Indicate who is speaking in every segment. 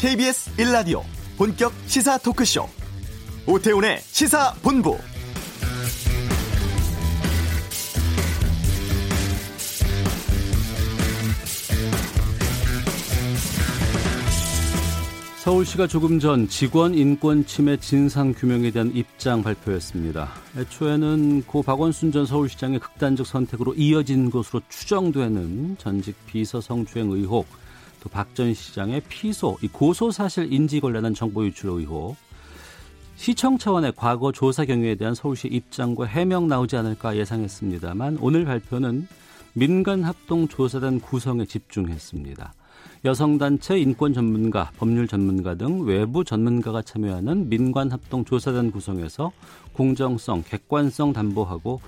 Speaker 1: KBS 1라디오 본격 시사 토크쇼 오태훈의 시사본부
Speaker 2: 서울시가 조금 전 직원 인권 침해 진상 규명에 대한 입장 발표했습니다. 애초에는 고 박원순 전 서울시장의 극단적 선택으로 이어진 것으로 추정되는 전직 비서 성추행 의혹, 또 박 전 시장의 피소, 고소 사실 인지 관련한 정보 유출 의혹, 시청 차원의 과거 조사 경위에 대한 서울시 입장과 해명 나오지 않을까 예상했습니다만 오늘 발표는 민간 합동 조사단 구성에 집중했습니다. 여성단체, 인권 전문가, 법률 전문가 등 외부 전문가가 참여하는 민관 합동 조사단 구성에서 공정성, 객관성 담보하고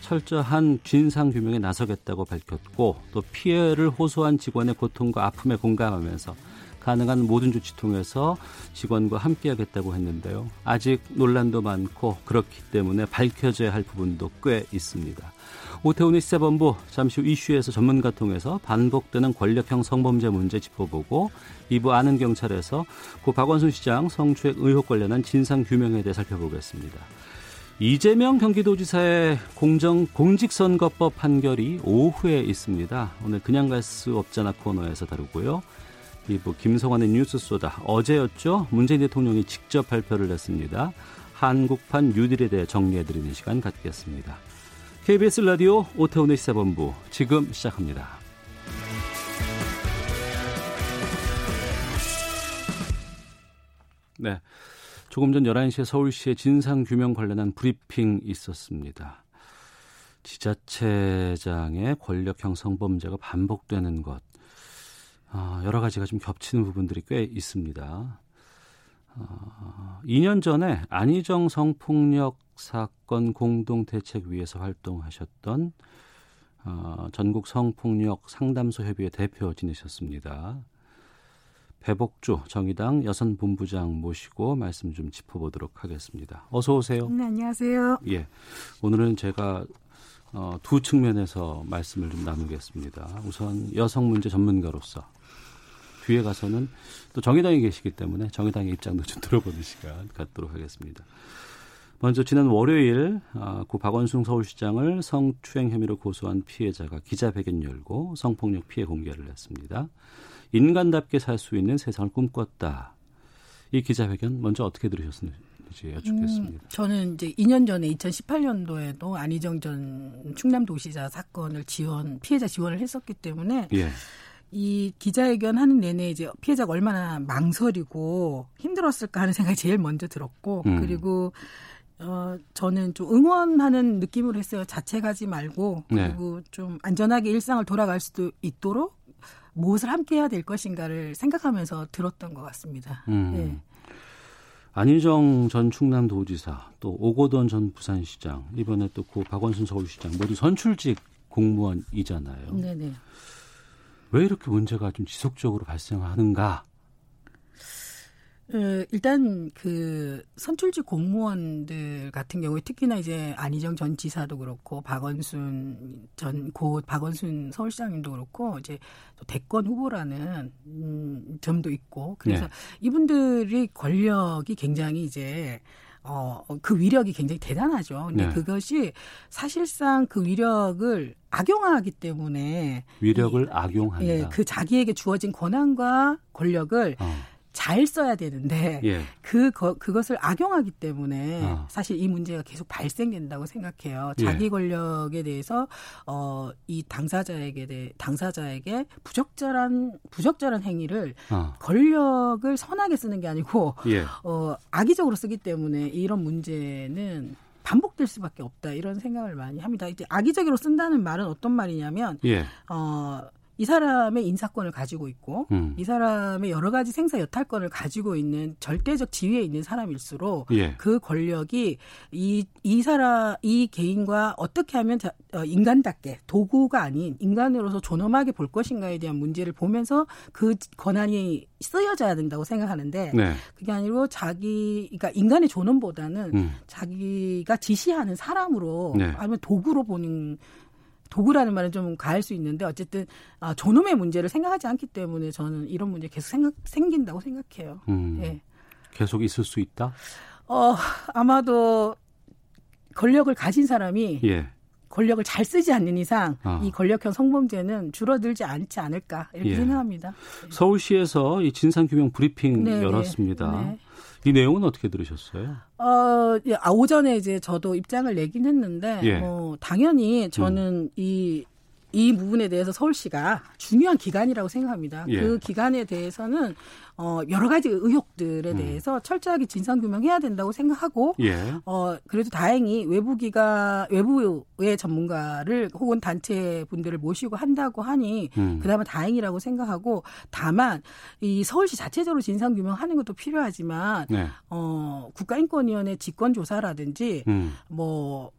Speaker 2: 철저한 진상 규명에 나서겠다고 밝혔고 또 피해를 호소한 직원의 고통과 아픔에 공감하면서 가능한 모든 조치 통해서 직원과 함께하겠다고 했는데요. 아직 논란도 많고 그렇기 때문에 밝혀져야 할 부분도 꽤 있습니다. 오태훈의 시사본부 잠시 후 이슈에서 전문가 통해서 반복되는 권력형 성범죄 문제 짚어보고 2부 아는 경찰에서 고 박원순 시장 성추행 의혹 관련한 진상 규명에 대해 살펴보겠습니다. 이재명 경기도지사의 공정 공직선거법 판결이 오후에 있습니다. 오늘 그냥 갈 수 없잖아 코너에서 다루고요. 2부 김성환의 뉴스 쏘다 어제였죠. 문재인 대통령이 직접 발표를 했습니다. 한국판 뉴딜에 대해 정리해드리는 시간 갖겠습니다. KBS 라디오 오태훈의 시사본부 지금 시작합니다. 네. 조금 전 11시에 서울시의 진상규명 관련한 브리핑 있었습니다. 지자체장의 권력 형 성 범죄가 반복되는 것. 어, 여러 가지가 좀 겹치는 부분들이 꽤 있습니다. 어, 2년 전에 안희정 성폭력 사건 공동대책위에서 활동하셨던 어, 전국 성폭력 상담소 협의회 대표 지내셨습니다. 배복주 정의당 여선 본부장 모시고 말씀 좀 짚어보도록 하겠습니다. 어서 오세요.
Speaker 3: 네, 안녕하세요.
Speaker 2: 예, 오늘은 제가 어, 두 측면에서 말씀을 좀 나누겠습니다. 우선 여성 문제 전문가로서 뒤에 가서는 또 정의당에 계시기 때문에 정의당의 입장도 좀 들어보는 시간 갖도록 하겠습니다. 먼저 지난 월요일 아, 고 박원순 서울시장을 성추행 혐의로 고소한 피해자가 기자회견 열고 성폭력 피해 공개를 했습니다. 인간답게 살 수 있는 세상을 꿈꿨다. 이 기자회견 먼저 어떻게 들으셨는지 여쭙겠습니다. 음,
Speaker 3: 저는 이제 2년 전에 2018년도에도 안희정 전 충남도시자 사건을 지원 피해자 지원을 했었기 때문에 예. 이 기자회견 하는 내내 이제 피해자가 얼마나 망설이고 힘들었을까 하는 생각이 제일 먼저 들었고 음. 그리고 어 저는 좀 응원하는 느낌으로 했어요. 자책하지 말고 네. 그리고 네. 좀 안전하게 일상을 돌아갈 수도 있도록 무엇을 함께 해야 될 것인가를 생각하면서 들었던 것 같습니다. 음. 네.
Speaker 2: 안희정 전 충남도지사 또 오고돈 전 부산시장 이번에 또 고 박원순 서울시장 모두 선출직 공무원이잖아요. 네네. 왜 이렇게 문제가 좀 지속적으로 발생하는가?
Speaker 3: 어, 일단 그 선출직 공무원들 같은 경우에 특히나 이제 안희정 전 지사도 그렇고 박원순 전 고 박원순 서울시장님도 그렇고 이제 또 대권 후보라는 음, 점도 있고 그래서 네. 이분들이 권력이 굉장히 이제 어, 그 위력이 굉장히 대단하죠. 근데 네. 그것이 사실상 그 위력을 악용하기 때문에
Speaker 2: 위력을 이, 악용한다.
Speaker 3: 예, 그 자기에게 주어진 권한과 권력을 어. 잘 써야 되는데 예. 그 거, 그것을 악용하기 때문에 아. 사실 이 문제가 계속 발생된다고 생각해요. 예. 자기 예. 권력에 대해서 어, 이 당사자에게 대 당사자에게 부적절한 부적절한 행위를 아. 권력을 선하게 쓰는 게 아니고 예. 어, 악의적으로 쓰기 때문에 이런 문제는 반복될 수밖에 없다 이런 생각을 많이 합니다. 이제 악의적으로 쓴다는 말은 어떤 말이냐면 예. 어, 이 사람의 인사권을 가지고 있고 음. 이 사람의 여러 가지 생사 여탈권을 가지고 있는 절대적 지위에 있는 사람일수록 예. 그 권력이 이 이 사람 이 개인과 어떻게 하면 자, 어, 인간답게 도구가 아닌 인간으로서 존엄하게 볼 것인가에 대한 문제를 보면서 그 권한이 쓰여져야 된다고 생각하는데 네. 그게 아니고 자기 그러니까 인간의 존엄보다는 음. 자기가 지시하는 사람으로 네. 아니면 도구로 보는 도구라는 말은 좀 가할 수 있는데 어쨌든 아, 존엄의 문제를 생각하지 않기 때문에 저는 이런 문제 계속 생각, 생긴다고 생각해요. 음, 예.
Speaker 2: 계속 있을 수 있다?
Speaker 3: 어, 아마도 권력을 가진 사람이 예. 권력을 잘 쓰지 않는 이상 아. 이 권력형 성범죄는 줄어들지 않지 않을까 이렇게 예. 생각합니다.
Speaker 2: 서울시에서 이 진상규명 브리핑 네, 네. 열었습니다. 네. 이 내용은 어떻게 들으셨어요?
Speaker 3: 어, 예, 아, 오전에 이제 저도 입장을 내긴 했는데, 예. 뭐, 당연히 저는 음. 이 이 부분에 대해서 서울시가 중요한 기관이라고 생각합니다. 예. 그 기관에 대해서는 어 여러 가지 의혹들에 음. 대해서 철저하게 진상 규명해야 된다고 생각하고 예. 어 그래도 다행히 외부 기관 외부의 전문가를 혹은 단체 분들을 모시고 한다고 하니 음. 그나마 다행이라고 생각하고 다만 이 서울시 자체적으로 진상 규명하는 것도 필요하지만 네. 어 국가인권위원회 직권 조사라든지 음. 뭐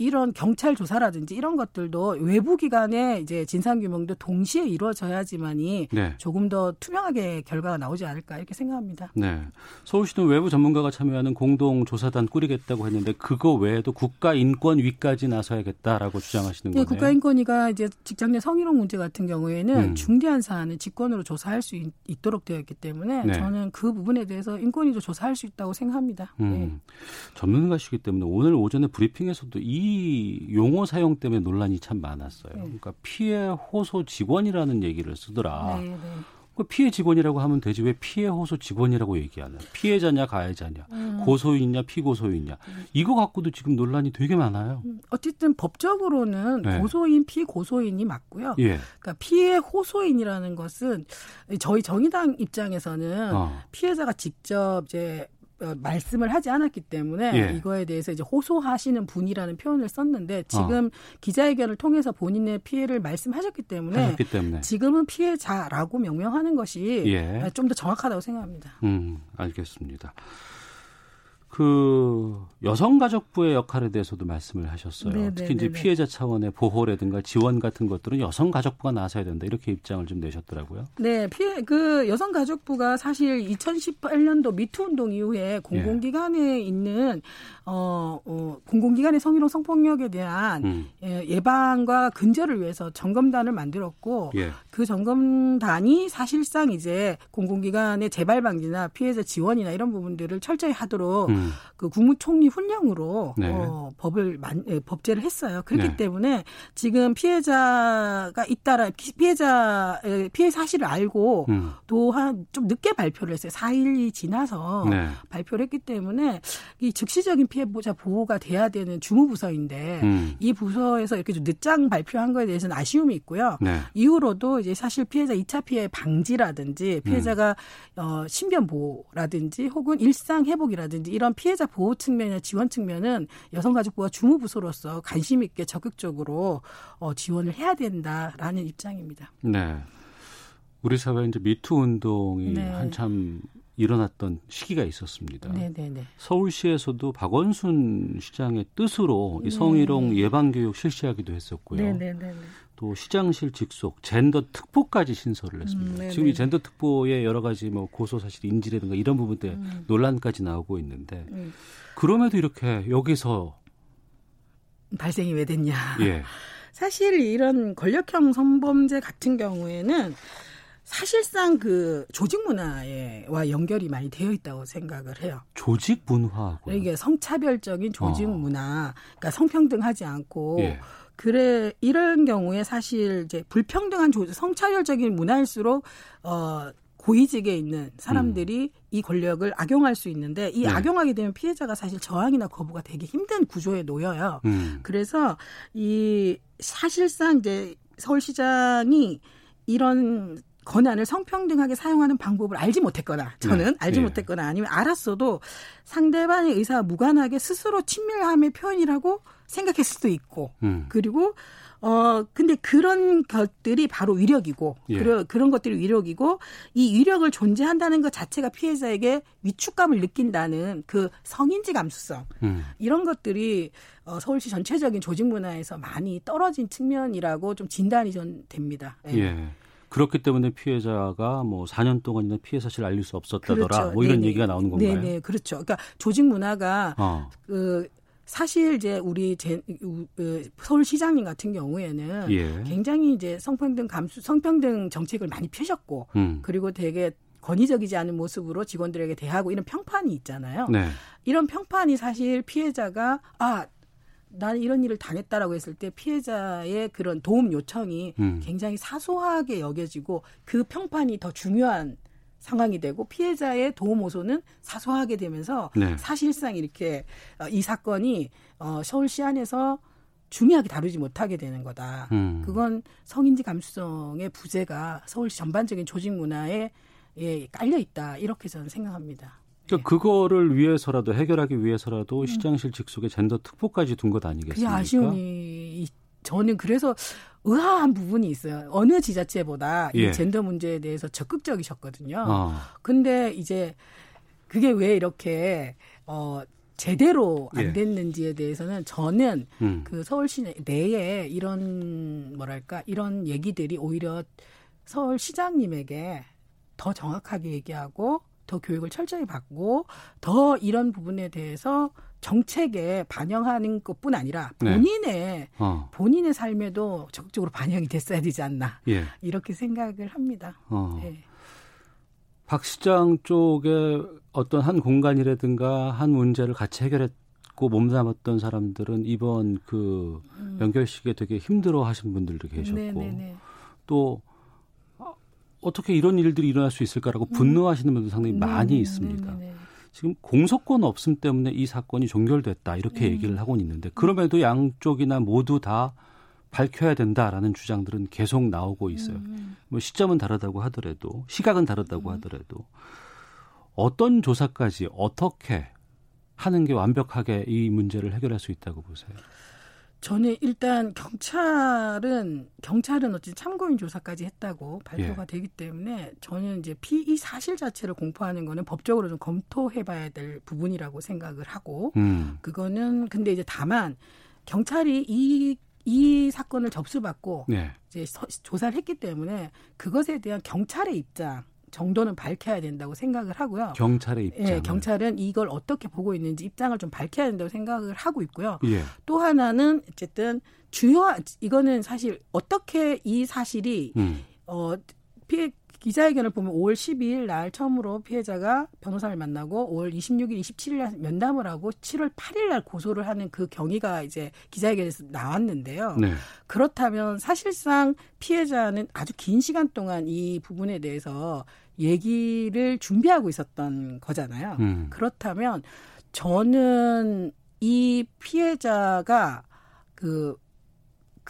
Speaker 3: 이런 경찰 조사라든지 이런 것들도 외부 기관의 이제 진상 규명도 동시에 이루어져야지만이 네. 조금 더 투명하게 결과가 나오지 않을까 이렇게 생각합니다.
Speaker 2: 네. 서울시는 외부 전문가가 참여하는 공동 조사단 꾸리겠다고 했는데 그거 외에도 국가인권위까지 나서야겠다라고 주장하시는 네, 거네요.
Speaker 3: 국가인권위가 이제 직장 내 성희롱 문제 같은 경우에는 음. 중대한 사안은 직권으로 조사할 수 있, 도록 되어 있기 때문에 네. 저는 그 부분에 대해서 인권위도 조사할 수 있다고 생각합니다. 음. 네.
Speaker 2: 전문가시기 때문에 오늘 오전에 브리핑에서도 이 용어 사용 때문에 논란이 참 많았어요. 네. 그러니까 피해 호소 직원이라는 얘기를 쓰더라. 네, 네. 그 피해 직원이라고 하면 되지 왜 피해 호소 직원이라고 얘기하냐? 피해자냐 가해자냐? 음. 고소인냐 피고소인냐? 음. 이거 갖고도 지금 논란이 되게 많아요. 음,
Speaker 3: 어쨌든 법적으로는 네. 고소인 피고소인이 맞고요. 예. 그러니까 피해 호소인이라는 것은 저희 정의당 입장에서는 어. 피해자가 직접 이제 어, 말씀을 하지 않았기 때문에 예. 이거에 대해서 이제 호소하시는 분이라는 표현을 썼는데 지금 어. 기자회견을 통해서 본인의 피해를 말씀하셨기 때문에, 때문에. 지금은 피해자라고 명명하는 것이 예. 좀더 정확하다고 생각합니다.
Speaker 2: 음, 알겠습니다. 그 여성가족부의 역할에 대해서도 말씀을 하셨어요. 네네, 특히 이제 네네. 피해자 차원의 보호라든가 지원 같은 것들은 여성가족부가 나서야 된다 이렇게 입장을 좀 내셨더라고요.
Speaker 3: 네, 피해 그 여성가족부가 사실 2018년도 미투 운동 이후에 공공기관에 예. 있는 어, 어 공공기관의 성희롱 성폭력에 대한 음. 예, 예방과 근절을 위해서 점검단을 만들었고 예. 그 점검단이 사실상 이제 공공기관의 재발 방지나 피해자 지원이나 이런 부분들을 철저히 하도록 음. 그 국무총리 훈령으로 네. 어, 법을 만, 예, 법제를 했어요. 그렇기 네. 때문에 지금 피해자가 잇따라 피해자 피해 사실을 알고 음. 또한 좀 늦게 발표를 했어요. 4일이 지나서 네. 발표를 했기 때문에 이 즉시적인 피해자 보호가 돼야 되는 주무부서인데 음. 이 부서에서 이렇게 좀 늦장 발표한 거에 대해서는 아쉬움이 있고요. 네. 이후로도 이제 사실 피해자 2차 피해 방지라든지 피해자가 음. 어, 신변 보호라든지 혹은 일상 회복이라든지 이런 피해자 보호 측면이나 지원 측면은 여성가족부가 주무부서로서 관심 있게 적극적으로 어, 지원을 해야 된다라는 입장입니다.
Speaker 2: 네. 우리 사회 이제 미투 운동이 네. 한참 일어났던 시기가 있었습니다. 네네네. 네, 네. 서울시에서도 박원순 시장의 뜻으로 이 성희롱 예방 교육 실시하기도 했었고요. 네네네. 네, 또 시장실 직속 젠더 특보까지 신설을 했습니다. 음, 지금 이 젠더 특보의 여러 가지 뭐 고소 사실 인지라든가 이런 부분 때 음. 논란까지 나오고 있는데 음. 그럼에도 이렇게 여기서
Speaker 3: 발생이 왜 됐냐? 예. 사실 이런 권력형 성범죄 같은 경우에는 사실상 그 조직 문화와 연결이 많이 되어 있다고 생각을 해요.
Speaker 2: 조직 문화고
Speaker 3: 이게 성차별적인 조직 어. 문화, 그러니까 성평등하지 않고 예. 그래 이런 경우에 사실 이제 불평등한 조, 성차별적인 문화일수록 어 고위직에 있는 사람들이 음. 이 권력을 악용할 수 있는데 이 네. 악용하게 되면 피해자가 사실 저항이나 거부가 되기 힘든 구조에 놓여요. 음. 그래서 이 사실상 이제 서울시장이 이런 권한을 성평등하게 사용하는 방법을 알지 못했거나 저는 네. 알지 네. 못했거나 아니면 알았어도 상대방의 의사와 무관하게 스스로 친밀함의 표현이라고 생각했을 수도 있고 음. 그리고 어 근데 그런 것들이 바로 위력이고 예. 그런 그런 것들이 위력이고 이 위력을 존재한다는 것 자체가 피해자에게 위축감을 느낀다는 그 성인지 감수성 음. 이런 것들이 어, 서울시 전체적인 조직 문화에서 많이 떨어진 측면이라고 좀 진단이 전 됩니다.
Speaker 2: 예. 예. 그렇기 때문에 피해자가 뭐 4년 동안이나 피해 사실을 알릴 수 없었다더라. 그렇죠. 뭐 이런 네네. 얘기가 나오는 건가요?
Speaker 3: 네, 네, 그렇죠. 그러니까 조직 문화가 어. 그 사실 이제 우리 제, 서울시장님 같은 경우에는 예. 굉장히 이제 성평등 감수, 성평등 정책을 많이 펴셨고 음. 그리고 되게 권위적이지 않은 모습으로 직원들에게 대하고 이런 평판이 있잖아요. 네. 이런 평판이 사실 피해자가 아 나는 이런 일을 당했다라고 했을 때 피해자의 그런 도움 요청이 음. 굉장히 사소하게 여겨지고 그 평판이 더 중요한 상황이 되고 피해자의 도움 호소는 사소하게 되면서 네. 사실상 이렇게 어, 이 사건이 어 서울시 안에서 중요하게 다루지 못하게 되는 거다. 음. 그건 성인지 감수성의 부재가 서울시 전반적인 조직 문화에 예, 깔려 있다. 이렇게 저는 생각합니다.
Speaker 2: 그러니까 네. 그거를 위해서라도 해결하기 위해서라도 음. 시장실 직속에 젠더 특보까지 둔 것 아니겠습니까?
Speaker 3: 그게 아쉬움이 저는 그래서 의아한 부분이 있어요. 어느 지자체보다 예. 이 젠더 문제에 대해서 적극적이셨거든요. 어. 근데 이제 그게 왜 이렇게 어 제대로 안 예. 됐는지에 대해서는 저는 음. 그 서울시 내에 이런 뭐랄까 이런 얘기들이 오히려 서울시장님에게 더 정확하게 얘기하고 더 교육을 철저히 받고 더 이런 부분에 대해서 정책에 반영하는 것뿐 아니라 네. 본인의 네. 어. 본인의 삶에도 적극적으로 반영이 됐어야 되지 않나 예. 이렇게 생각을 합니다. 어. 네.
Speaker 2: 박 시장 쪽에 어떤 한 공간이라든가 한 문제를 같이 해결했고 몸담았던 사람들은 이번 그 음. 연결식에 되게 힘들어하신 분들도 계셨고 네네네. 네, 네. 또 어떻게 이런 일들이 일어날 수 있을까라고 음. 분노하시는 분들 상당히 네, 많이 네, 있습니다. 네, 지금 공소권 없음 때문에 이 사건이 종결됐다 이렇게 음. 얘기를 하고 있는데 그럼에도 양쪽이나 모두 다 밝혀야 된다라는 주장들은 계속 나오고 있어요. 음. 뭐 시점은 다르다고 하더라도 시각은 다르다고 하더라도 어떤 조사까지 어떻게 하는 게 완벽하게 이 문제를 해결할 수 있다고 보세요?
Speaker 3: 저는 일단 경찰은 경찰은 어찌 참고인 조사까지 했다고 발표가 예. 되기 때문에 저는 이제 피이 사실 자체를 공포하는 거는 법적으로 좀 검토해봐야 될 부분이라고 생각을 하고 음. 그거는 근데 이제 다만 경찰이 이이 사건을 접수받고 네. 이제 조사를 했기 때문에 그것에 대한 경찰의 입장 정도는 밝혀야 된다고 생각을 하고요.
Speaker 2: 경찰의 입장.
Speaker 3: 예, 경찰은 이걸 어떻게 보고 있는지 입장을 좀 밝혀야 된다고 생각을 하고 있고요. 예. 또 하나는 어쨌든 주요한 이거는 사실 어떻게 이 사실이 음. 어 피해 기자회견을 보면 5월 12일 날 처음으로 피해자가 변호사를 만나고 5월 26일, 27일 날 면담을 하고 7월 8일 날 고소를 하는 그 경위가 이제 기자회견에서 나왔는데요. 네. 그렇다면 사실상 피해자는 아주 긴 시간 동안 이 부분에 대해서 얘기를 준비하고 있었던 거잖아요. 음. 그렇다면 저는 이 피해자가 그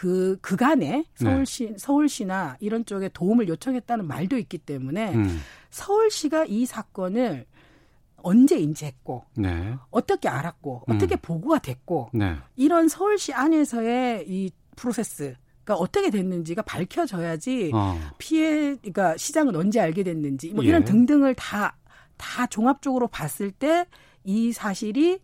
Speaker 3: 그 그간에 서울시 네. 서울시나 이런 쪽에 도움을 요청했다는 말도 있기 때문에 음. 서울시가 이 사건을 언제 인지했고 네. 어떻게 알았고 음. 어떻게 보고가 됐고 네. 이런 서울시 안에서의 이 프로세스 가 어떻게 됐는지가 밝혀져야지 어. 피해 그러니까 시장은 언제 알게 됐는지 뭐 이런 예. 등등을 다다 종합적으로 봤을 때 이 사실이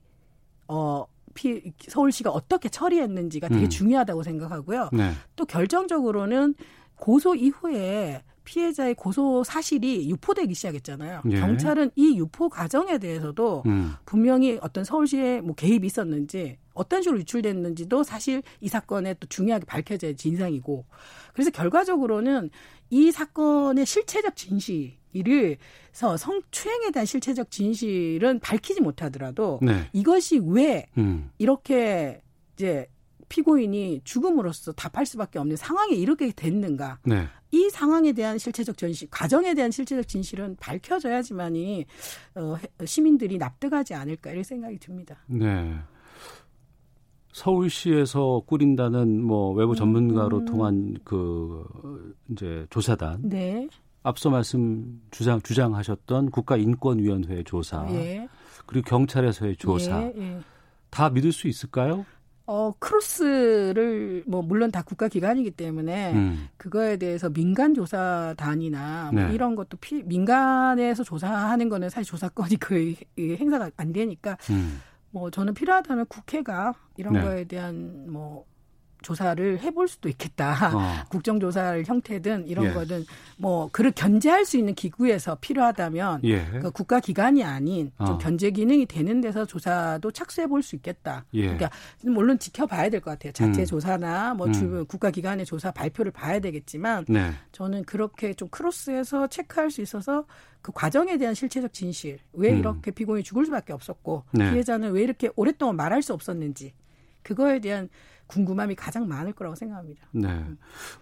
Speaker 3: 어 피, 서울시가 어떻게 처리했는지가 되게 음. 중요하다고 생각하고요. 네. 또 결정적으로는 고소 이후에 피해자의 고소 사실이 유포되기 시작했잖아요. 예. 경찰은 이 유포 과정에 대해서도 음. 분명히 어떤 서울시의 뭐 개입이 있었는지 어떤 식으로 유출됐는지도 사실 이 사건에 또 중요하게 밝혀져야 진상이고 그래서 결과적으로는 이 사건의 실체적 진실 이를서 성추행에 대한 실체적 진실은 밝히지 못하더라도 네. 이것이 왜 음. 이렇게 이제 피고인이 죽음으로써 답할 수밖에 없는 상황에 이렇게 됐는가? 네. 이 상황에 대한 실체적 진실, 과정에 대한 실체적 진실은 밝혀져야지만이 어, 시민들이 납득하지 않을까 이런 생각이 듭니다.
Speaker 2: 네. 서울시에서 꾸린다는 뭐 외부 전문가로 음. 통한 그 이제 조사단. 네. 앞서 말씀 주장 주장하셨던 국가인권위원회 조사 예. 그리고 경찰에서의 조사 예, 예. 다 믿을 수 있을까요?
Speaker 3: 어 크로스를 뭐 물론 다 국가 기관이기 때문에 음. 그거에 대해서 민간 조사단이나 뭐 네. 이런 것도 피, 민간에서 조사하는 거는 사실 조사권이 그 행사가 안 되니까 음. 뭐 저는 필요하다면 국회가 이런 네. 거에 대한 뭐 조사를 해볼 수도 있겠다. 어. 국정조사를 형태든 이런 예. 거든 뭐 그를 견제할 수 있는 기구에서 필요하다면 예. 그 국가 기관이 아닌 좀 어. 견제 기능이 되는 데서 조사도 착수해 볼 수 있겠다. 예. 그러니까 물론 지켜봐야 될 것 같아요. 자체 음. 조사나 뭐 음. 국가 기관의 조사 발표를 봐야 되겠지만 네. 저는 그렇게 좀 크로스해서 체크할 수 있어서 그 과정에 대한 실체적 진실 왜 음. 이렇게 피고인이 죽을 수밖에 없었고 네. 피해자는 왜 이렇게 오랫동안 말할 수 없었는지 그거에 대한 궁금함이 가장 많을 거라고 생각합니다.
Speaker 2: 네.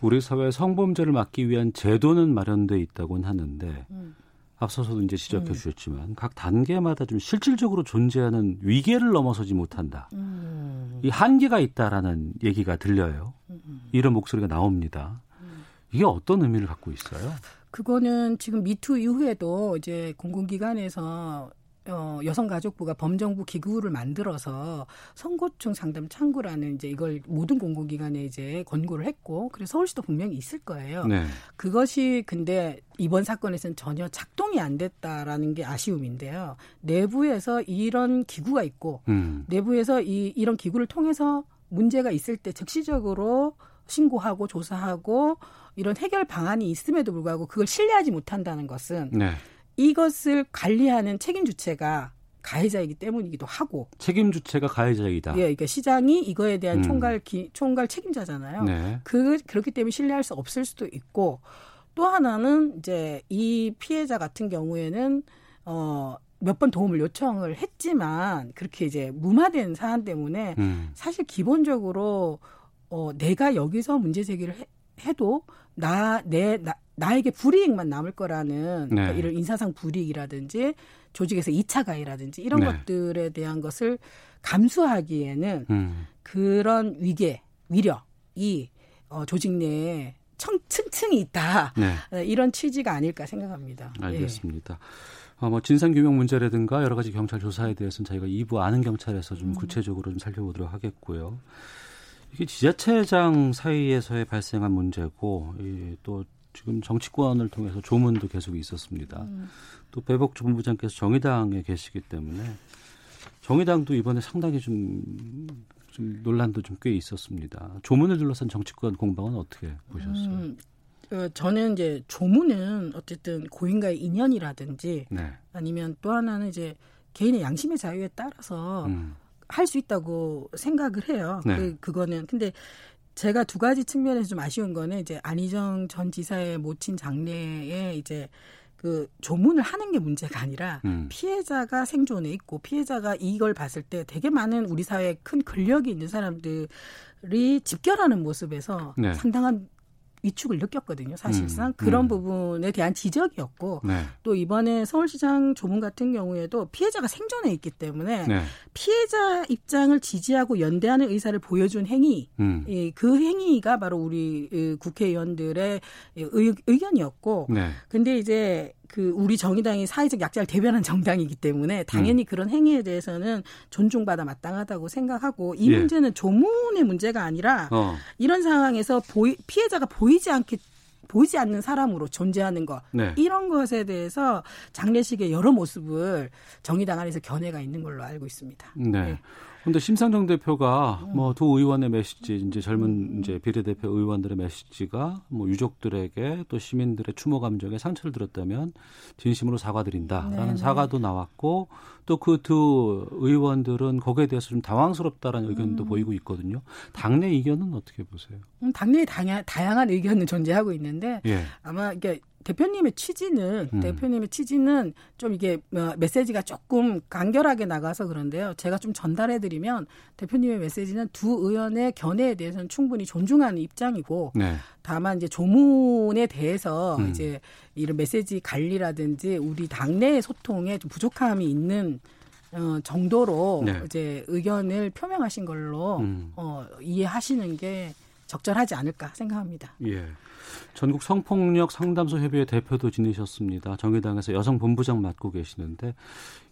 Speaker 2: 우리 사회 성범죄를 막기 위한 제도는 마련돼 있다고는 하는데 음. 앞서서도 이제 지적해 음. 주셨지만 각 단계마다 좀 실질적으로 존재하는 위계를 넘어서지 못한다. 음. 이 한계가 있다라는 얘기가 들려요. 음. 이런 목소리가 나옵니다. 음. 이게 어떤 의미를 갖고 있어요?
Speaker 3: 그거는 지금 미투 이후에도 이제 공공기관에서 어, 여성가족부가 범정부 기구를 만들어서 선고충 상담 창구라는 이제 이걸 모든 공공기관에 이제 권고를 했고 그래서 서울시도 분명히 있을 거예요. 네. 그것이 근데 이번 사건에서는 전혀 작동이 안 됐다라는 게 아쉬움인데요. 내부에서 이런 기구가 있고 음. 내부에서 이 이런 기구를 통해서 문제가 있을 때 즉시적으로 신고하고 조사하고 이런 해결 방안이 있음에도 불구하고 그걸 신뢰하지 못한다는 것은 네. 이것을 관리하는 책임 주체가 가해자이기 때문이기도 하고
Speaker 2: 책임 주체가 가해자이다.
Speaker 3: 예, 그러니까 시장이 이거에 대한 음. 총괄 기, 총괄 책임자잖아요. 네. 그 그렇기 때문에 신뢰할 수 없을 수도 있고 또 하나는 이제 이 피해자 같은 경우에는 어 몇 번 도움을 요청을 했지만 그렇게 이제 무마된 사안 때문에 음. 사실 기본적으로 어 내가 여기서 문제 제기를 해, 해도 나, 내, 나, 나에게 불이익만 남을 거라는 네. 그러니까 이런 인사상 불이익이라든지 조직에서 2차 가해라든지 이런 네. 것들에 대한 것을 감수하기에는 음. 그런 위계, 위력이 어, 조직 내에 청, 층층이 있다. 네. 어, 이런 취지가 아닐까 생각합니다.
Speaker 2: 알겠습니다. 예. 어, 뭐 진상규명 문제라든가 여러 가지 경찰 조사에 대해서는 저희가 2부 아는 경찰에서 좀 음. 구체적으로 좀 살펴보도록 하겠고요. 이게 지자체장 사이에서의 발생한 문제고 또 지금 정치권을 통해서 조문도 계속 있었습니다. 음. 또 배복주 본부장께서 정의당에 계시기 때문에 정의당도 이번에 상당히 좀, 좀 논란도 좀 꽤 있었습니다. 조문을 둘러싼 정치권 공방은 어떻게 보셨어요? 음,
Speaker 3: 어, 저는 이제 조문은 어쨌든 고인과의 인연이라든지 네. 아니면 또 하나는 이제 개인의 양심의 자유에 따라서 음. 할 수 있다고 생각을 해요. 네. 그, 그거는 근데 제가 두 가지 측면에서 좀 아쉬운 거는 이제 안희정 전 지사의 모친 장례에 이제 그 조문을 하는 게 문제가 아니라 음. 피해자가 생존해 있고 피해자가 이걸 봤을 때 되게 많은 우리 사회에 큰 권력이 있는 사람들이 집결하는 모습에서 네. 상당한 위축을 느꼈거든요. 사실상 음, 그런 음. 부분에 대한 지적이었고 네. 또 이번에 서울시장 조문 같은 경우에도 피해자가 생존해 있기 때문에 네. 피해자 입장을 지지하고 연대하는 의사를 보여준 행위, 음. 예, 그 행위가 바로 우리 국회의원들의 의, 의견이었고, 네. 근데 이제 그 우리 정의당이 사회적 약자를 대변한 정당이기 때문에 당연히 음. 그런 행위에 대해서는 존중받아 마땅하다고 생각하고 이 예. 문제는 조문의 문제가 아니라 어. 이런 상황에서 보이, 피해자가 보이지 않게 보이지 않는 사람으로 존재하는 것 네. 이런 것에 대해서 장례식의 여러 모습을 정의당 안에서 견해가 있는 걸로 알고 있습니다.
Speaker 2: 네. 네. 근데 심상정 대표가 음. 뭐두 의원의 메시지 이제 젊은 이제 비례대표 의원들의 메시지가 뭐 유족들에게 또 시민들의 추모 감정에 상처를 들었다면 진심으로 사과드린다라는 네네. 사과도 나왔고 또 그 두 의원들은 거기에 대해서 좀 당황스럽다라는 의견도 음. 보이고 있거든요. 당내 의견은 어떻게 보세요?
Speaker 3: 음, 당내에 다양한 의견은 존재하고 있는데 예. 아마 이게 대표님의 취지는 음. 대표님의 취지는 좀 이게 뭐 메시지가 조금 간결하게 나가서 그런데요. 제가 좀 전달해 드리면 대표님의 메시지는 두 의원의 견해에 대해서는 충분히 존중하는 입장이고 네. 다만 이제 조문에 대해서 음. 이제 이런 메시지 관리라든지 우리 당내 소통에 좀 부족함이 있는 어, 정도로 네. 이제 의견을 표명하신 걸로 음. 어, 이해하시는 게 적절하지 않을까 생각합니다.
Speaker 2: 예. 전국 성폭력 상담소 협의회 대표도 지내셨습니다. 정의당에서 여성 본부장 맡고 계시는데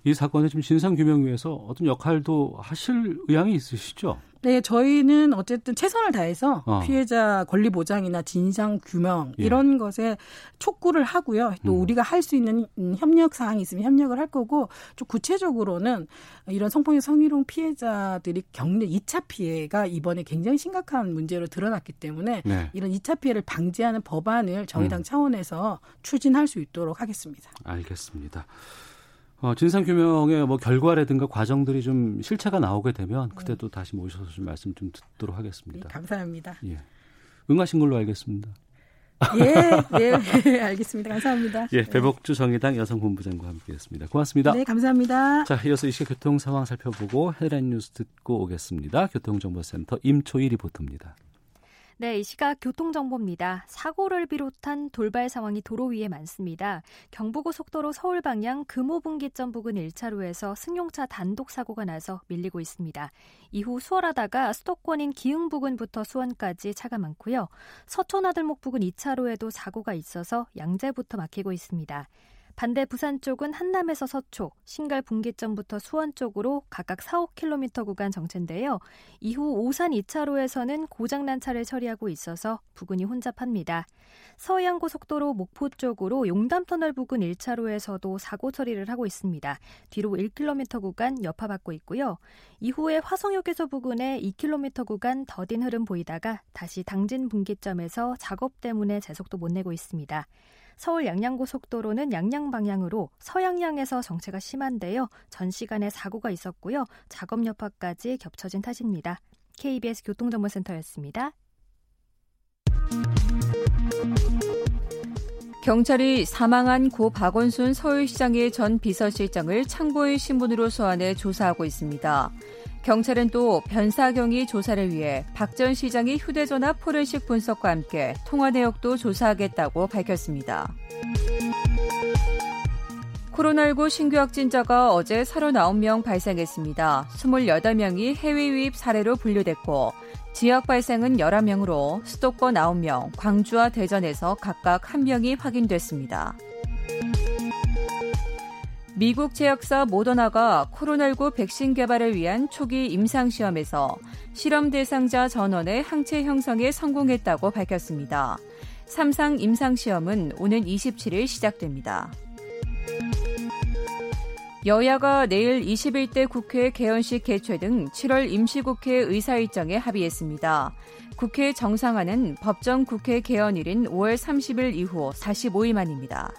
Speaker 2: 이 사건의 좀 진상 규명 위해서 어떤 역할도 하실 의향이 있으시죠?
Speaker 3: 네, 저희는 어쨌든 최선을 다해서 어. 피해자 권리 보장이나 진상 규명 예. 이런 것에 촉구를 하고요. 또 음. 우리가 할 수 있는 협력 사항이 있으면 협력을 할 거고 좀 구체적으로는 이런 성폭력 성희롱 피해자들이 겪는 2차 피해가 이번에 굉장히 심각한 문제로 드러났기 때문에 네. 이런 2차 피해를 방지하는 법안을 저희 당 음. 차원에서 추진할 수 있도록 하겠습니다.
Speaker 2: 알겠습니다. 어, 진상규명의 뭐 결과라든가 과정들이 좀 실체가 나오게 되면 네. 그때 또 다시 모셔서 좀 말씀 좀 듣도록 하겠습니다.
Speaker 3: 네, 감사합니다. 예.
Speaker 2: 응하신 걸로 알겠습니다.
Speaker 3: 예, 예, 알겠습니다. 감사합니다.
Speaker 2: 예, 배복주 정의당 여성본부장과 함께했습니다. 고맙습니다.
Speaker 3: 네, 감사합니다.
Speaker 2: 자, 이어서 이 시각 교통 상황 살펴보고 헤드라인 뉴스 듣고 오겠습니다. 교통정보센터 임초희 리포터입니다.
Speaker 4: 네, 이 시각 교통정보입니다. 사고를 비롯한 돌발 상황이 도로 위에 많습니다. 경부고속도로 서울 방향 금호분기점 부근 1차로에서 승용차 단독 사고가 나서 밀리고 있습니다. 이후 수월하다가 수도권인 기흥 부근부터 수원까지 차가 많고요. 서촌아들목 부근 2차로에도 사고가 있어서 양재부터 막히고 있습니다. 반대 부산 쪽은 한남에서 서초, 신갈 분기점부터 수원 쪽으로 각각 4, 5km 구간 정체인데요. 이후 오산 2차로에서는 고장난 차를 처리하고 있어서 부근이 혼잡합니다. 서해안고속도로 목포 쪽으로 용담터널 부근 1차로에서도 사고 처리를 하고 있습니다. 뒤로 1km 구간 여파받고 있고요. 이후에 화성역에서 부근에 2km 구간 더딘 흐름 보이다가 다시 당진 분기점에서 작업 때문에 제속도 못 내고 있습니다. 서울 양양고속도로는 양양 방향으로 서양양에서 정체가 심한데요. 전 시간에 사고가 있었고요. 작업 여파까지 겹쳐진 탓입니다. KBS 교통정보센터였습니다.
Speaker 5: 경찰이 사망한 고 박원순 서울시장의 전 비서실장을 창보의 신분으로 소환해 조사하고 있습니다. 경찰은 또 변사경위 조사를 위해 박 전 시장의 휴대전화 포렌식 분석과 함께 통화 내역도 조사하겠다고 밝혔습니다. 코로나19 신규 확진자가 어제 39명 발생했습니다. 28명이 해외 유입 사례로 분류됐고 지역 발생은 11명으로 수도권 9명, 광주와 대전에서 각각 1명이 확인됐습니다. 미국 제약사 모더나가 코로나19 백신 개발을 위한 초기 임상시험에서 실험 대상자 전원의 항체 형성에 성공했다고 밝혔습니다. 삼상 임상시험은 오는 27일 시작됩니다. 여야가 내일 21대 국회 개원식 개최 등 7월 임시국회 의사 일정에 합의했습니다. 국회 정상화는 법정 국회 개원일인 5월 30일 이후 45일 만입니다.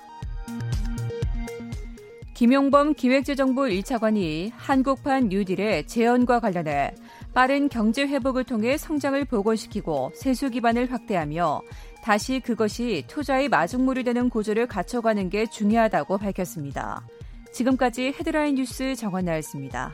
Speaker 5: 김용범 기획재정부 1차관이 한국판 뉴딜의 재현과 관련해 빠른 경제 회복을 통해 성장을 복원시키고 세수 기반을 확대하며 다시 그것이 투자의 마중물이 되는 구조를 갖춰가는 게 중요하다고 밝혔습니다. 지금까지 헤드라인 뉴스 정원 나였습니다.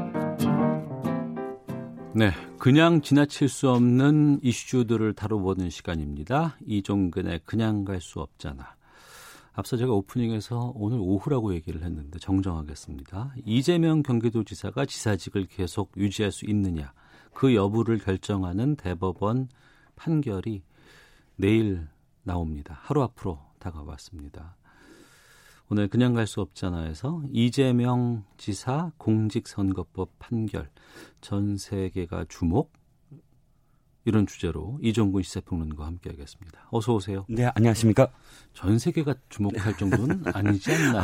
Speaker 2: 네, 그냥 지나칠 수 없는 이슈들을 다뤄보는 시간입니다. 이종근의 그냥 갈 수 없잖아. 앞서 제가 오프닝에서 오늘 오후라고 얘기를 했는데 정정하겠습니다. 이재명 경기도지사가 지사직을 계속 유지할 수 있느냐 그 여부를 결정하는 대법원 판결이 내일 나옵니다. 하루 앞으로 다가왔습니다. 오늘 그냥 갈 수 없잖아에서 이재명 지사 공직선거법 판결 전 세계가 주목 이런 주제로 이종근 시사평론가와 함께하겠습니다. 어서 오세요.
Speaker 6: 네, 안녕하십니까?
Speaker 2: 전 세계가 주목할 정도는 아니지 않나요?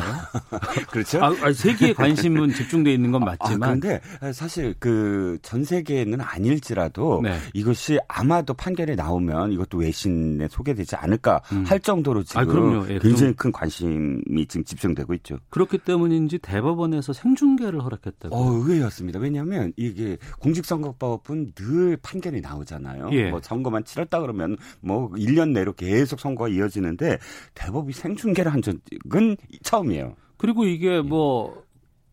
Speaker 6: 그렇죠.
Speaker 2: 아, 아, 세계의 관심은 집중돼 있는 건 아, 맞지만. 아,
Speaker 6: 그런데 사실 그 전 세계는 아닐지라도 네. 이것이 아마도 판결이 나오면 이것도 외신에 소개되지 않을까 음. 할 정도로 지금 아. 예, 굉장히 큰 관심이 지금 집중되고 있죠.
Speaker 2: 그렇기 때문인지 대법원에서 생중계를 허락했다고.
Speaker 6: 어, 의외였습니다. 왜냐하면 이게 공직선거법은 늘 판결이 나오잖아요. 예. 뭐 선거만 치렀다 그러면 뭐 1년 내로 계속 선거가 이어지는데 대법이 생중계를 한 적은 처음이에요.
Speaker 2: 그리고 이게 뭐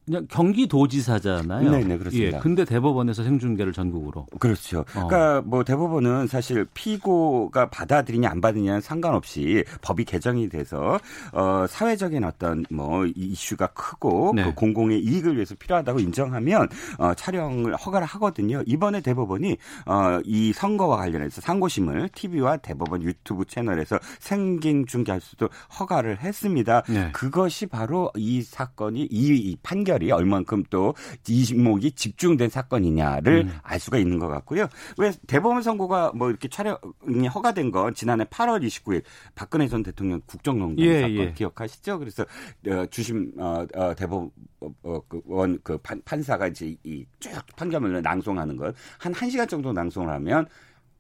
Speaker 2: 그냥 경기도지사잖아요.
Speaker 6: 네, 네, 그렇습니다.
Speaker 2: 예, 근데 대법원에서 생중계를 전국으로.
Speaker 6: 그렇죠. 어. 그러니까 뭐 대법원은 사실 피고가 받아들이냐 안 받느냐는 상관없이 법이 개정이 돼서 어 사회적인 어떤 뭐 이슈가 크고 네. 그 공공의 이익을 위해서 필요하다고 인정하면 어 촬영을 허가를 하거든요. 이번에 대법원이 어이 선거와 관련해서 상고심을 TV와 대법원 유튜브 채널에서 생긴 중계할 수도 허가를 했습니다. 네. 그것이 바로 이 사건이 이 판결 판결이 얼만큼 또 이목이 집중된 사건이냐를 음. 알 수가 있는 것 같고요. 왜 대법원 선고가 뭐 이렇게 촬영이 허가된 건 지난해 8월 29일 박근혜 전 대통령 국정농단 예, 사건 예. 기억하시죠? 그래서 어, 주심 어, 어, 대법원 어, 그, 원, 그 판, 판사가 이제 이 쭉 판결문을 낭송하는 걸 한 1시간 정도 낭송을 하면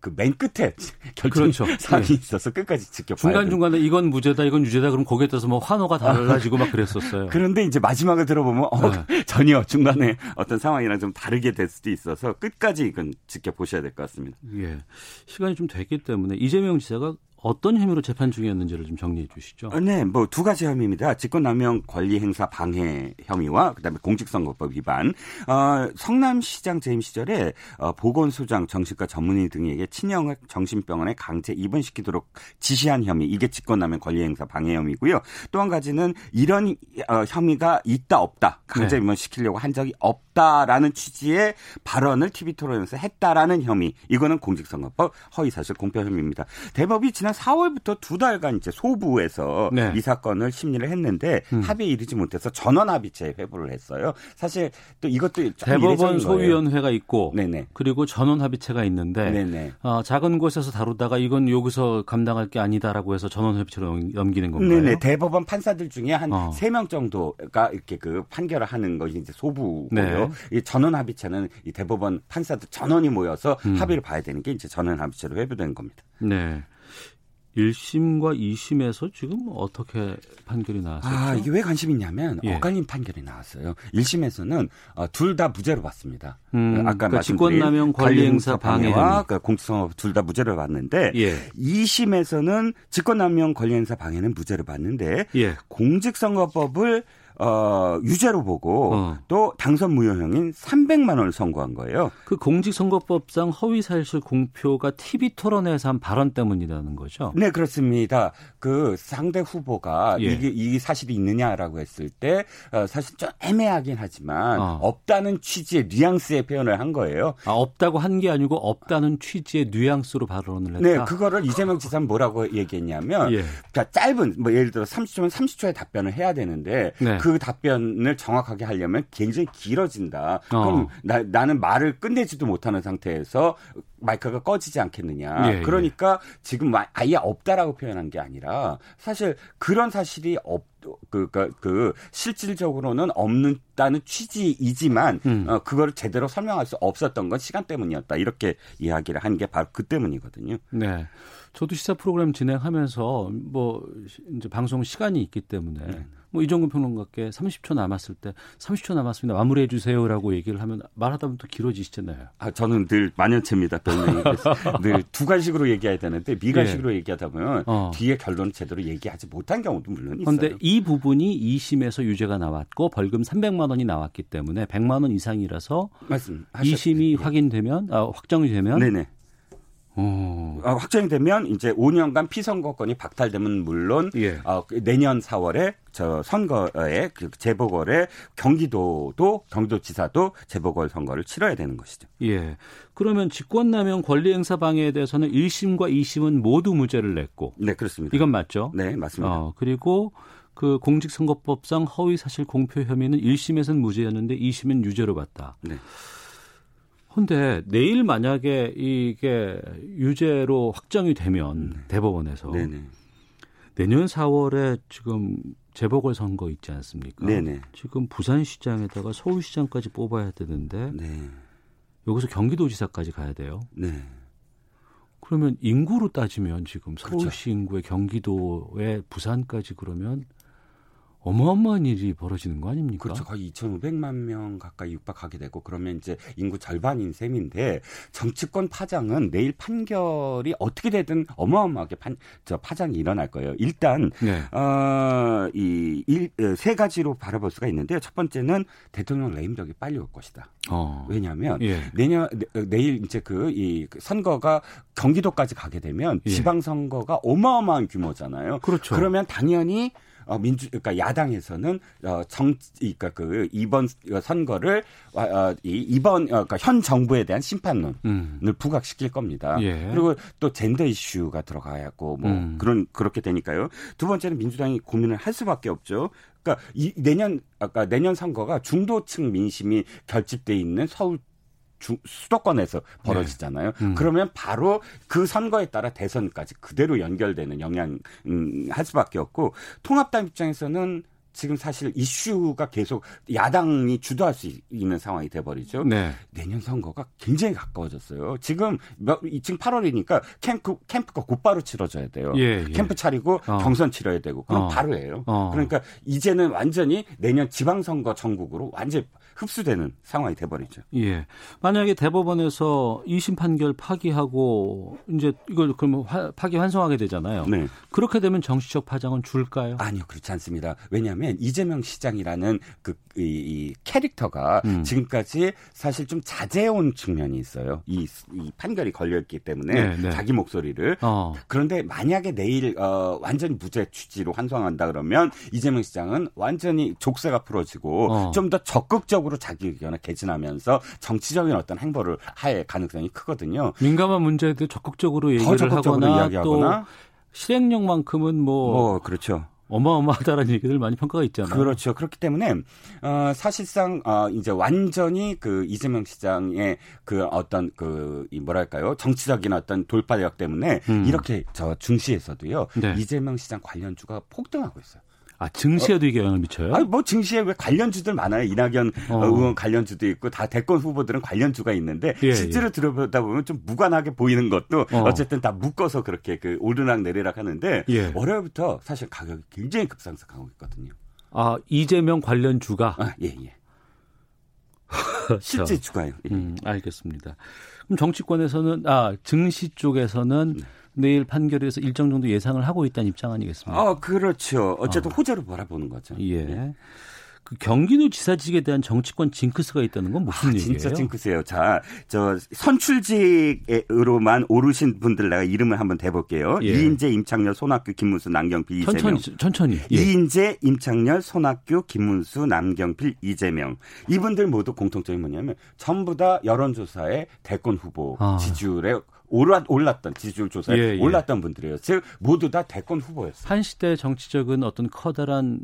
Speaker 6: 그 맨 끝에 결정 그렇죠. 사안이 네. 있어서 끝까지 지켜봐야
Speaker 2: 중간 중간에 이건 무죄다, 이건 유죄다, 그럼 거기에 따라서 뭐 환호가 달라지고 막 그랬었어요.
Speaker 6: 그런데 이제 마지막을 들어보면 어, 네. 전혀 중간에 어떤 상황이랑 좀 다르게 될 수도 있어서 끝까지 이건 지켜보셔야 될 것 같습니다.
Speaker 2: 예, 시간이 좀 됐기 때문에 이재명 지사가 어떤 혐의로 재판 중이었는지를 좀 정리해 주시죠.
Speaker 6: 어, 네, 뭐 두 가지 혐의입니다. 직권남용 권리행사 방해 혐의와 그다음에 공직선거법 위반. 어, 성남시장 재임 시절에 어, 보건소장, 정신과 전문의 등에게 친형 정신병원에 강제 입원시키도록 지시한 혐의. 이게 직권남용 권리행사 방해 혐의고요. 또 한 가지는 이런 어, 혐의가 있다 없다 강제 네. 입원시키려고 한 적이 없다라는 취지의 발언을 TV 토론에서 했다라는 혐의. 이거는 공직선거법 허위사실 공표 혐의입니다. 대법이 지난 4월부터 두 달간 이제 소부에서 네. 이 사건을 심리를 했는데 음. 합의에 이르지 못해서 전원 합의체 회부를 했어요. 사실 또 이것도
Speaker 2: 대법원 소위원회가 있고 네네. 그리고 전원 합의체가 있는데 어, 작은 곳에서 다루다가 이건 여기서 감당할 게 아니다라고 해서 전원 합의체로 넘기는 건가요?
Speaker 6: 네네. 대법원 판사들 중에 한 세명 어. 정도가 이렇게 그 판결을 하는 것이 이제 소부고요. 네. 이 전원 합의체는 이 대법원 판사들 전원이 모여서 음. 합의를 봐야 되는 게 이제 전원 합의체로 회부된 겁니다.
Speaker 2: 네. 1심과 2심에서 지금 어떻게 판결이 나왔어요?
Speaker 6: 아, 이게 왜 관심 있냐면 예. 엇갈린 판결이 나왔어요. 1심에서는 어, 둘다 무죄로 봤습니다.
Speaker 2: 음, 아까 그러니까 직권남용 관리행사 방해와
Speaker 6: 그 공직선거 둘다 무죄로 봤는데 예. 2심에서는 직권남용 관리행사 방해는 무죄로 봤는데 예. 공직선거법을 어, 유죄로 보고 어. 또 당선 무효형인 300만 원을 선고한 거예요.
Speaker 2: 그 공직선거법상 허위사실 공표가 TV 토론에서 한 발언 때문이라는 거죠?
Speaker 6: 네, 그렇습니다. 그 상대 후보가 예. 이게 이 사실이 있느냐라고 했을 때 어, 사실 좀 애매하긴 하지만 어. 없다는 취지의 뉘앙스의 표현을 한 거예요.
Speaker 2: 아, 없다고 한 게 아니고 없다는 취지의 뉘앙스로 발언을 했다.
Speaker 6: 네, 그거를 이재명 지사는 뭐라고 얘기했냐면 예. 그러니까 짧은 뭐 예를 들어 30초면 30초의 답변을 해야 되는데 네. 그 답변을 정확하게 하려면 굉장히 길어진다. 어. 그럼 나, 나는 말을 끝내지도 못하는 상태에서 마이크가 꺼지지 않겠느냐. 예, 예. 그러니까 예. 지금 아예 없다라고 표현한 게 아니라 사실 그런 사실이 없. 그, 그, 그, 실질적으로는 없다는 취지이지만, 음. 어, 그걸 제대로 설명할 수 없었던 건 시간 때문이었다. 이렇게 이야기를 한 게 바로 그 때문이거든요.
Speaker 2: 네. 저도 시사 프로그램 진행하면서 뭐, 이제 방송 시간이 있기 때문에 네. 뭐 이종근 평론가께 30초 남았을 때 30초 남았습니다. 마무리해 주세요라고 얘기를 하면 말하다 보면 또 길어지시잖아요.
Speaker 6: 아 저는 늘 만연체입니다. 늘두 가지식으로 얘기해야 되는데 미가식으로 예. 얘기하다 보면 어. 뒤에 결론을 제대로 얘기하지 못한 경우도 물론 있어요.
Speaker 2: 그런데 이 부분이 2심에서 유죄가 나왔고 벌금 300만 원이 나왔기 때문에 100만 원 이상이라서 말씀 2심이 예. 확인되면 아, 확정이 되면 네네.
Speaker 6: 어. 확정이 되면 이제 5년간 피선거권이 박탈되면 물론 예. 어, 내년 4월에 저 선거에 그 재보궐에 경기도도 경기도지사도 재보궐 선거를 치러야 되는 것이죠.
Speaker 2: 예. 그러면 직권남용 권리행사 방해에 대해서는 1심과 2심은 모두 무죄를 냈고.
Speaker 6: 네, 그렇습니다.
Speaker 2: 이건 맞죠?
Speaker 6: 네, 맞습니다. 어,
Speaker 2: 그리고 그 공직선거법상 허위사실 공표 혐의는 1심에서는 무죄였는데 2심은 유죄로 봤다. 네. 근데 내일 만약에 이게 유죄로 확정이 되면 네. 대법원에서 네네. 내년 4월에 지금 재보궐 선거 있지 않습니까? 네네. 지금 부산시장에다가 서울시장까지 뽑아야 되는데 네. 여기서 경기도지사까지 가야 돼요. 네. 그러면 인구로 따지면 지금. 서울시 그렇죠. 인구의 경기도의 부산까지 그러면 어마어마한 일이 벌어지는 거 아닙니까?
Speaker 6: 그렇죠. 거의 2,500만 명 가까이 육박하게 되고 그러면 이제 인구 절반인 셈인데 정치권 파장은 내일 판결이 어떻게 되든 어마어마하게 판, 저 파장이 일어날 거예요. 일단 네. 어, 이세 가지로 바라볼 수가 있는데요. 첫 번째는 대통령 레임덕이 빨리 올 것이다. 어. 왜냐하면 예. 내년 내일 이제 그이 그 선거가 경기도까지 가게 되면 예. 지방 선거가 어마어마한 규모잖아요. 그렇죠. 그러면 당연히 어, 민주 그러니까 야당에서는 어, 정 그러니까 그 이번 선거를 어, 어 이, 이번 어, 그러니까 현 정부에 대한 심판론을 음. 부각시킬 겁니다. 예. 그리고 또 젠더 이슈가 들어가야고 뭐 음. 그런 그렇게 되니까요. 두 번째는 민주당이 고민을 할 수밖에 없죠. 그러니까 이 내년 아까 내년 선거가 중도층 민심이 결집돼 있는 서울 주, 수도권에서 벌어지잖아요. 네. 음. 그러면 바로 그 선거에 따라 대선까지 그대로 연결되는 영향 음, 할 수밖에 없고 통합당 입장에서는 지금 사실 이슈가 계속 야당이 주도할 수 있는 상황이 돼버리죠. 네. 내년 선거가 굉장히 가까워졌어요. 지금 몇, 지금 8월이니까 캠프 캠프가 곧바로 치러져야 돼요. 예, 예. 캠프 차리고 어. 경선 치러야 되고 그럼 어. 바로 해요. 어. 그러니까 이제는 완전히 내년 지방 선거 전국으로 완전 히 흡수되는 상황이 돼버리죠.
Speaker 2: 예. 만약에 대법원에서 2심 판결 파기하고 이제 이걸 그러면 파기 환송하게 되잖아요. 네. 그렇게 되면 정치적 파장은 줄까요?
Speaker 6: 아니요, 그렇지 않습니다. 왜냐하면 이재명 시장이라는 그 이, 이 캐릭터가 음. 지금까지 사실 좀 자제해온 측면이 있어요. 이, 이 판결이 걸려있기 때문에 네, 네. 자기 목소리를. 어. 그런데 만약에 내일 어, 완전히 무죄 취지로 환송한다 그러면 이재명 시장은 완전히 족쇄가 풀어지고 어. 좀더 적극적으로 자기 의견을 개진하면서 정치적인 어떤 행보를 할 가능성이 크거든요.
Speaker 2: 민감한 문제에도 적극적으로 얘기를 적극적으로 하거나 이야기하거나 또 실행력만큼은 뭐, 뭐 그렇죠. 어마어마하다라는 얘기들 많이 평가가 있잖아요.
Speaker 6: 그렇죠. 그렇기 때문에 어, 사실상 어, 이제 완전히 그 이재명 시장의 그 어떤 그이 뭐랄까요 정치적인 어떤 돌파력 때문에 음. 이렇게 저 중시에서도요 네. 이재명 시장 관련주가 폭등하고 있어요.
Speaker 2: 아 증시에도 어, 이게 영향을 미쳐요?
Speaker 6: 아니 뭐 증시에 왜 관련주들 많아요. 이낙연 어. 의원 관련주도 있고 다 대권 후보들은 관련주가 있는데 예, 실제로 예. 들어보다 보면 좀 무관하게 보이는 것도 어. 쨌든다 묶어서 그렇게 그 오르락 내리락 하는데 예. 월요일부터 사실 가격이 굉장히 급상승하고 있거든요.
Speaker 2: 아 이재명 관련주가
Speaker 6: 아, 예 예. 실제 주가요. 예.
Speaker 2: 음, 알겠습니다. 그럼 정치권에서는 아 증시 쪽에서는 네. 내일 판결에서 일정 정도 예상을 하고 있다는 입장 아니겠습니까?
Speaker 6: 아, 그렇죠. 어쨌든 어. 호재로 바라보는 거죠.
Speaker 2: 예. 네. 그 경기도 지사직에 대한 정치권 징크스가 있다는 건 무슨 아,
Speaker 6: 얘기예요? 진짜 징크스예요. 자, 저 선출직으로만 오르신 분들 내가 이름을 한번 대볼게요. 예. 이인재, 임창렬, 손학규, 김문수, 남경필,
Speaker 2: 이재명. 천천히, 천천히.
Speaker 6: 예. 이인재, 임창렬, 손학규, 김문수, 남경필, 이재명. 이분들 모두 공통점이 뭐냐면 전부 다 여론조사에 대권 후보 아. 지지율에 올랐, 올랐던 지지율 조사에 예, 예. 올랐던 분들이에요. 즉 모두 다 대권 후보였어요.
Speaker 2: 한 시대 정치적인 어떤 커다란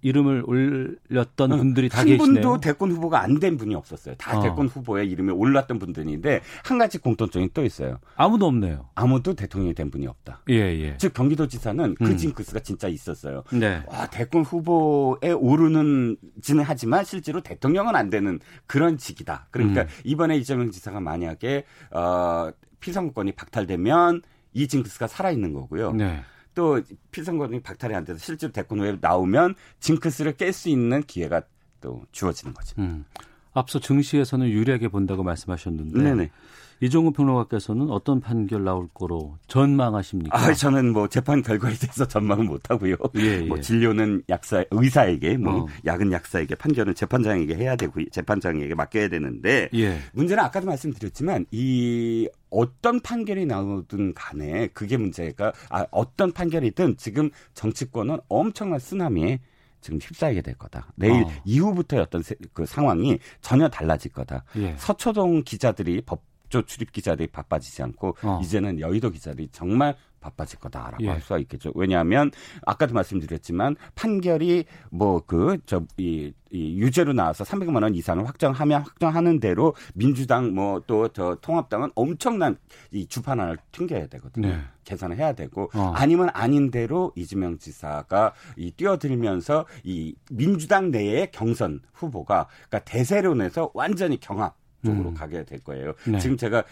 Speaker 2: 이름을 올렸던 분들이 다 계시네요.
Speaker 6: 한 분도 대권 후보가 안 된 분이 없었어요. 다 어. 대권 후보에 이름이 올랐던 분들인데 한 가지 공통점이 또 있어요.
Speaker 2: 아무도 없네요.
Speaker 6: 아무도 대통령이 된 분이 없다. 예, 예. 즉 경기도지사는 그 음. 징크스가 진짜 있었어요. 네. 와, 대권 후보에 오르는지는 하지만 실제로 대통령은 안 되는 그런 직이다. 그러니까 음. 이번에 이재명 지사가 만약에 어, 피선거권이 박탈되면 이 징크스가 살아 있는 거고요. 네. 또 필선거등이 박탈이 안 돼서 실제로 대권 후에 나오면 징크스를 깰 수 있는 기회가 또 주어지는 거죠. 음.
Speaker 2: 앞서 증시에서는 유리하게 본다고 말씀하셨는데 네네. 이종우 평론가께서는 어떤 판결 나올 거로 전망하십니까?
Speaker 6: 아, 저는 뭐 재판 결과에 대해서 전망은 못 하고요. 예, 예. 뭐 진료는 약사 의사에게 뭐 어. 약은 약사에게 판결은 재판장에게 해야 되고 재판장에게 맡겨야 되는데 예. 문제는 아까도 말씀드렸지만 이 어떤 판결이 나오든 간에 그게 문제가 아, 어떤 판결이든 지금 정치권은 엄청난 쓰나미에 지금 휩싸이게 될 거다. 내일 어. 이후부터의 어떤 그 상황이 전혀 달라질 거다. 예. 서초동 기자들이 법 법조 출입 기자들이 바빠지지 않고 어. 이제는 여의도 기자들이 정말 바빠질 거다라고 예. 할 수가 있겠죠. 왜냐하면 아까도 말씀드렸지만 판결이 뭐 그 저이 이 유죄로 나와서 300만 원 이상을 확정하면 확정하는 대로 민주당 뭐 또 저 통합당은 엄청난 이 주판안을 튕겨야 되거든요. 네. 계산을 해야 되고 어. 아니면 아닌 대로 이재명 지사가 이 뛰어들면서 이 민주당 내의 경선 후보가 그러니까 대세론에서 완전히 경합 쪽으로 음. 가게 될 거예요. 네. 지금 제가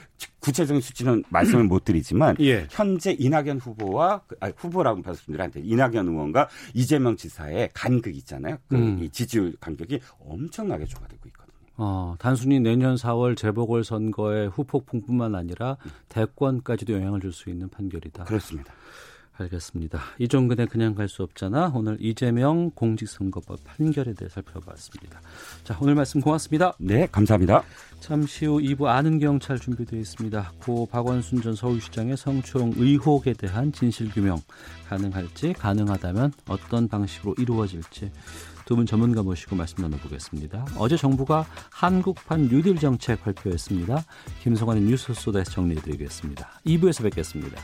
Speaker 6: 구체적인 수치는 말씀을 못 드리지만 예. 현재 이낙연 후보와 그, 아니, 후보라고 말씀드린한테 이낙연 의원과 이재명 지사의 간극 있잖아요. 그 음. 지지율 간격이 엄청나게 좁아지고 있거든요.
Speaker 2: 어, 단순히 내년 4월 재보궐 선거의 후폭풍뿐만 아니라 대권까지도 영향을 줄 수 있는 판결이다.
Speaker 6: 그렇습니다.
Speaker 2: 알겠습니다. 이종근에 그냥 갈 수 없잖아. 오늘 이재명 공직선거법 판결에 대해 살펴봤습니다. 자, 오늘 말씀 고맙습니다.
Speaker 6: 네, 감사합니다.
Speaker 2: 잠시 후 2부 아는 경찰 준비되어 있습니다. 고 박원순 전 서울시장의 성추행 의혹에 대한 진실 규명 가능할지 가능하다면 어떤 방식으로 이루어질지 두 분 전문가 모시고 말씀 나눠보겠습니다. 어제 정부가 한국판 뉴딜 정책 발표했습니다. 김성환의 뉴스 소다에서 정리해드리겠습니다. 2부에서 뵙겠습니다.